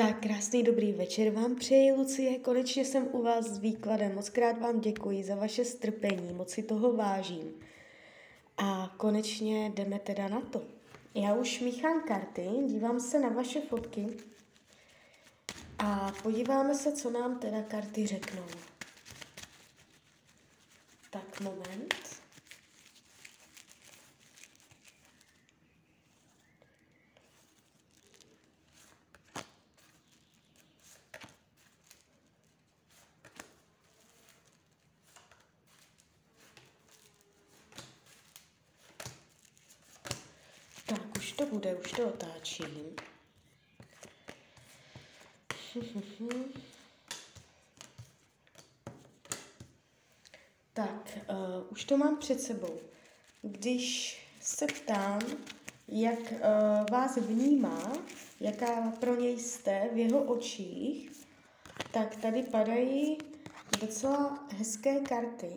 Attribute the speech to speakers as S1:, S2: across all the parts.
S1: Tak, krásný dobrý večer vám přeji, Lucie. Konečně jsem u vás s výkladem. Moc krát vám děkuji za vaše strpení, moc si toho vážím. A konečně jdeme teda na to. Já už míchám karty, dívám se na vaše fotky a podíváme se, co nám teda karty řeknou. Tak, moment. Tak, už to bude, už to otáčím. tak, uh, už to mám před sebou. Když se ptám, jak uh, vás vnímá, jaká pro něj jste v jeho očích, tak tady padají docela hezké karty.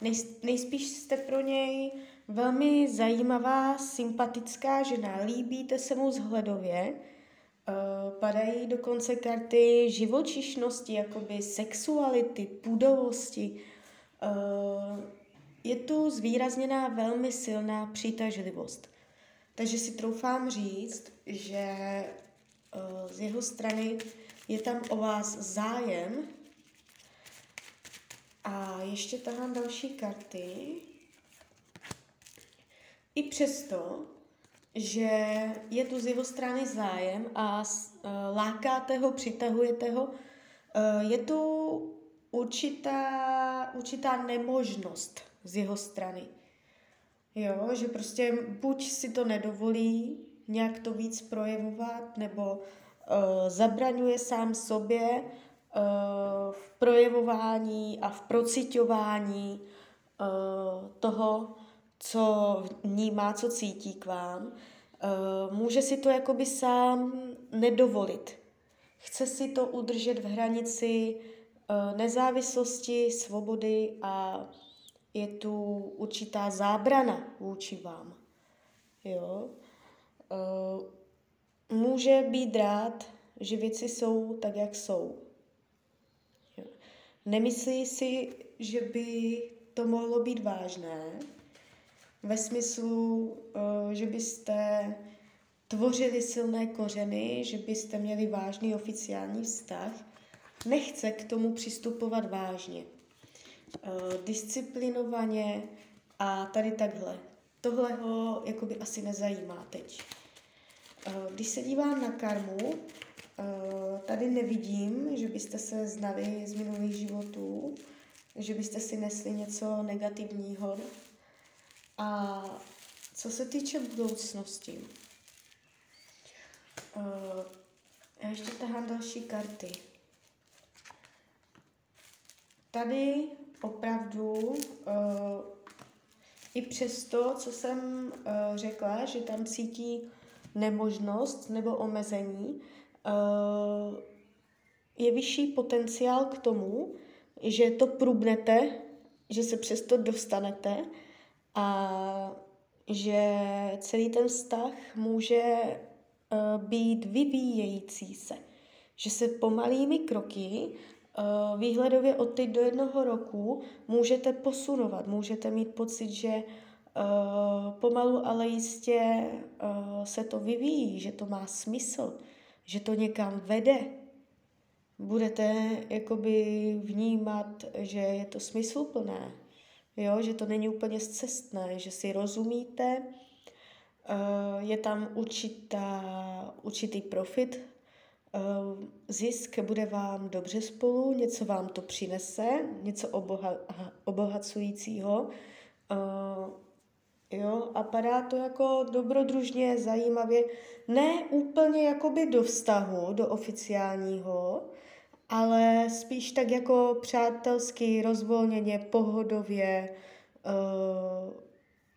S1: Nej, nejspíš jste pro něj velmi zajímavá, sympatická žena, líbíte se mu vzhledově, uh, padají dokonce karty živočišnosti, jakoby sexuality, půdovosti. Uh, je tu zvýrazněná velmi silná přitažlivost. Takže si troufám říct, že uh, z jeho strany je tam o vás zájem. A ještě tahám další karty. I přesto, že je tu z jeho strany zájem a uh, lákáte ho, přitahujete ho, uh, je tu určitá, určitá nemožnost z jeho strany. Jo, že prostě buď si to nedovolí nějak to víc projevovat, nebo uh, zabraňuje sám sobě uh, v projevování a v procitování uh, toho, co vnímá, co cítí k vám, uh, může si to jakoby sám nedovolit. Chce si to udržet v hranici uh, nezávislosti, svobody a je tu určitá zábrana vůči vám. Jo? Uh, může být rád, že věci jsou tak, jak jsou. Nemyslí si, že by to mohlo být vážné, ve smyslu, eh, že byste tvořili silné kořeny, že byste měli vážný oficiální vztah, nechce k tomu přistupovat vážně, eh, disciplinovaně a tady takhle. Tohle ho jakoby asi nezajímá teď. Eh, když se dívám na karmu, tady nevidím, že byste se znali z minulých životů, že byste si nesli něco negativního a co se týče budoucnosti, uh, já ještě tahám další karty. Tady opravdu uh, i přesto, co jsem uh, řekla, že tam cítí nemožnost nebo omezení, uh, je vyšší potenciál k tomu, že to průbnete, že se přesto dostanete a že celý ten vztah může uh, být vyvíjející se. Že se pomalými kroky, uh, výhledově od teď do jednoho roku, můžete posunovat, můžete mít pocit, že uh, pomalu, ale jistě se to vyvíjí, že to má smysl, že to někam vede. Budete jakoby vnímat, že je to smysluplné, jo, že to není úplně zcestné, že si rozumíte, uh, je tam určitá, určitý profit, uh, zisk bude vám dobře spolu, něco vám to přinese, něco oboha, obohacujícího, uh, jo, a padá to jako dobrodružně, zajímavě, ne úplně jakoby do vztahu, do oficiálního, ale spíš tak jako přátelsky, rozvolněně, pohodově, uh,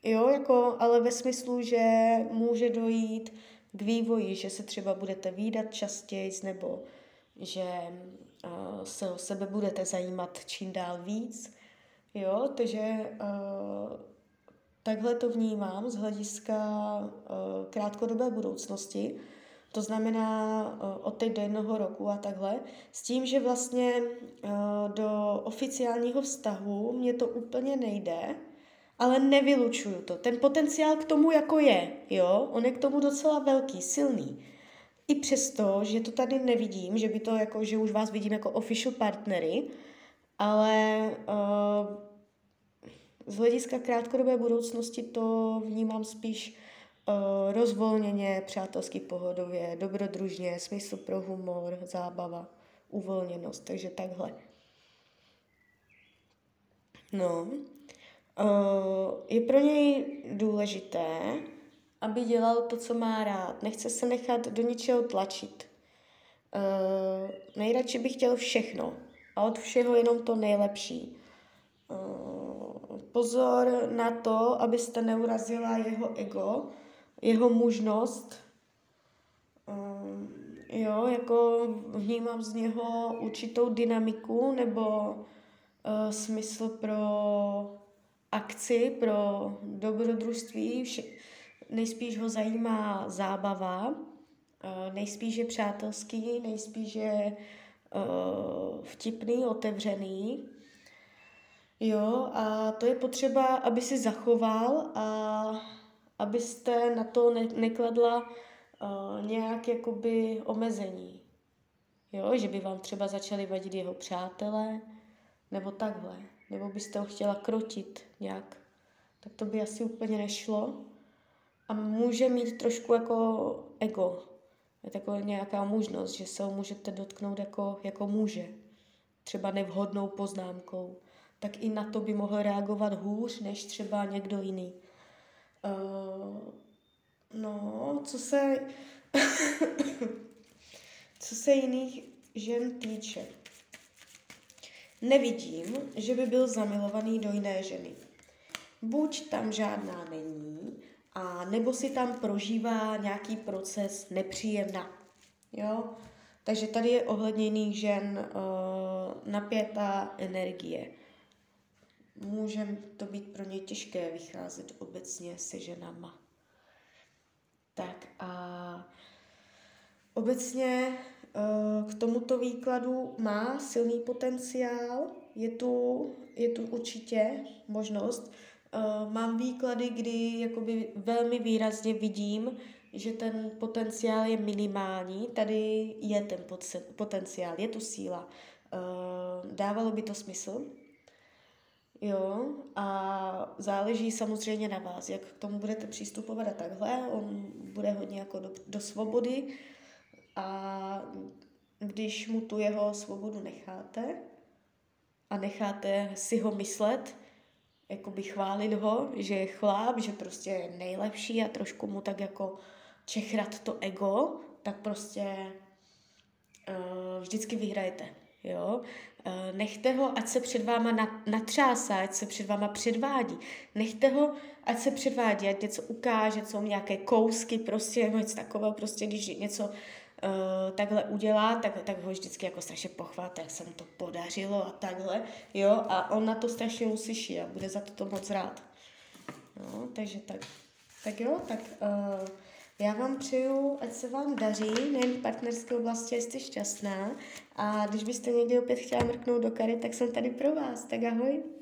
S1: jo, jako, ale ve smyslu, že může dojít k vývoji, že se třeba budete výdat častěji, nebo že uh, se o sebe budete zajímat čím dál víc, jo, takže uh, takhle to vnímám z hlediska uh, krátkodobé budoucnosti. To znamená uh, od teď do jednoho roku a takhle, s tím, že vlastně uh, do oficiálního vztahu mě to úplně nejde, ale nevylučuju to. Ten potenciál k tomu jako je, jo, on je k tomu docela velký, silný. I přesto, že to tady nevidím, že by to jako, že už vás vidím jako official partnery, ale uh, z hlediska krátkodobé budoucnosti to vnímám spíš rozvolněně, přátelsky pohodově, dobrodružně, smysl pro humor, zábava, uvolněnost, takže takhle. No, je pro něj důležité, aby dělal to, co má rád. Nechce se nechat do ničeho tlačit. Nejradši bych chtěl všechno a od všeho jenom to nejlepší. Pozor na to, abyste neurazila jeho ego, jeho mužnost. Uh, jo, jako vnímám z něho určitou dynamiku nebo uh, smysl pro akci, pro dobrodružství. Vše- nejspíš ho zajímá zábava, uh, nejspíš je přátelský, nejspíš je uh, vtipný, otevřený. Jo, a to je potřeba, aby si zachoval a abyste na to ne- nekladla uh, nějak jakoby omezení. Jo, že by vám třeba začali vadit jeho přátelé, nebo takhle. Nebo byste ho chtěla krotit nějak. Tak to by asi úplně nešlo. A může mít trošku jako ego. Je taková nějaká možnost, že se ho můžete dotknout jako, jako muže. Třeba nevhodnou poznámkou. Tak i na to by mohl reagovat hůř, než třeba někdo jiný. Uh, no, co se, co se jiných žen týče. Nevidím, že by byl zamilovaný do jiné ženy. Buď tam žádná není, a nebo si tam prožívá nějaký proces nepříjemná. Jo? Takže tady je ohledně jiných žen uh, napětá energie může to být pro ně těžké vycházet obecně se ženama. Tak a obecně eh, k tomuto výkladu má silný potenciál, je tu, je tu určitě možnost. Eh, mám výklady, kdy jakoby velmi výrazně vidím, že ten potenciál je minimální, tady je ten potenciál, je tu síla. Eh, dávalo by to smysl, Jo, a záleží samozřejmě na vás, jak k tomu budete přistupovat a takhle. On bude hodně jako do, do svobody a když mu tu jeho svobodu necháte a necháte si ho myslet, jako by chválit ho, že je chlap, že prostě je nejlepší a trošku mu tak jako čechrat to ego, tak prostě uh, vždycky vyhrajete. Jo? Eh, nechte ho, ať se před váma natřásá, ať se před váma předvádí. Nechte ho, ať se předvádí, ať něco ukáže, co nějaké kousky, prostě něco takového, prostě když něco uh, takhle udělá, tak, tak ho vždycky jako strašně pochváte, jak se mu to podařilo a takhle, jo, a on na to strašně uslyší a bude za to, to moc rád. No, takže tak. Tak jo, tak uh, já vám přeju, ať se vám daří, nejen v partnerské oblasti, jste šťastná. A když byste někdy opět chtěla mrknout do kary, tak jsem tady pro vás. Tak ahoj.